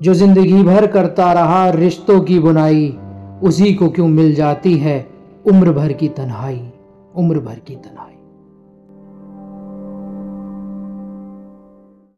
जो ज़िंदगी भर करता रहा रिश्तों की बुनाई, उसी को क्यों मिल जाती है उम्र भर की तन्हाई, उम्र भर की तन्हाई।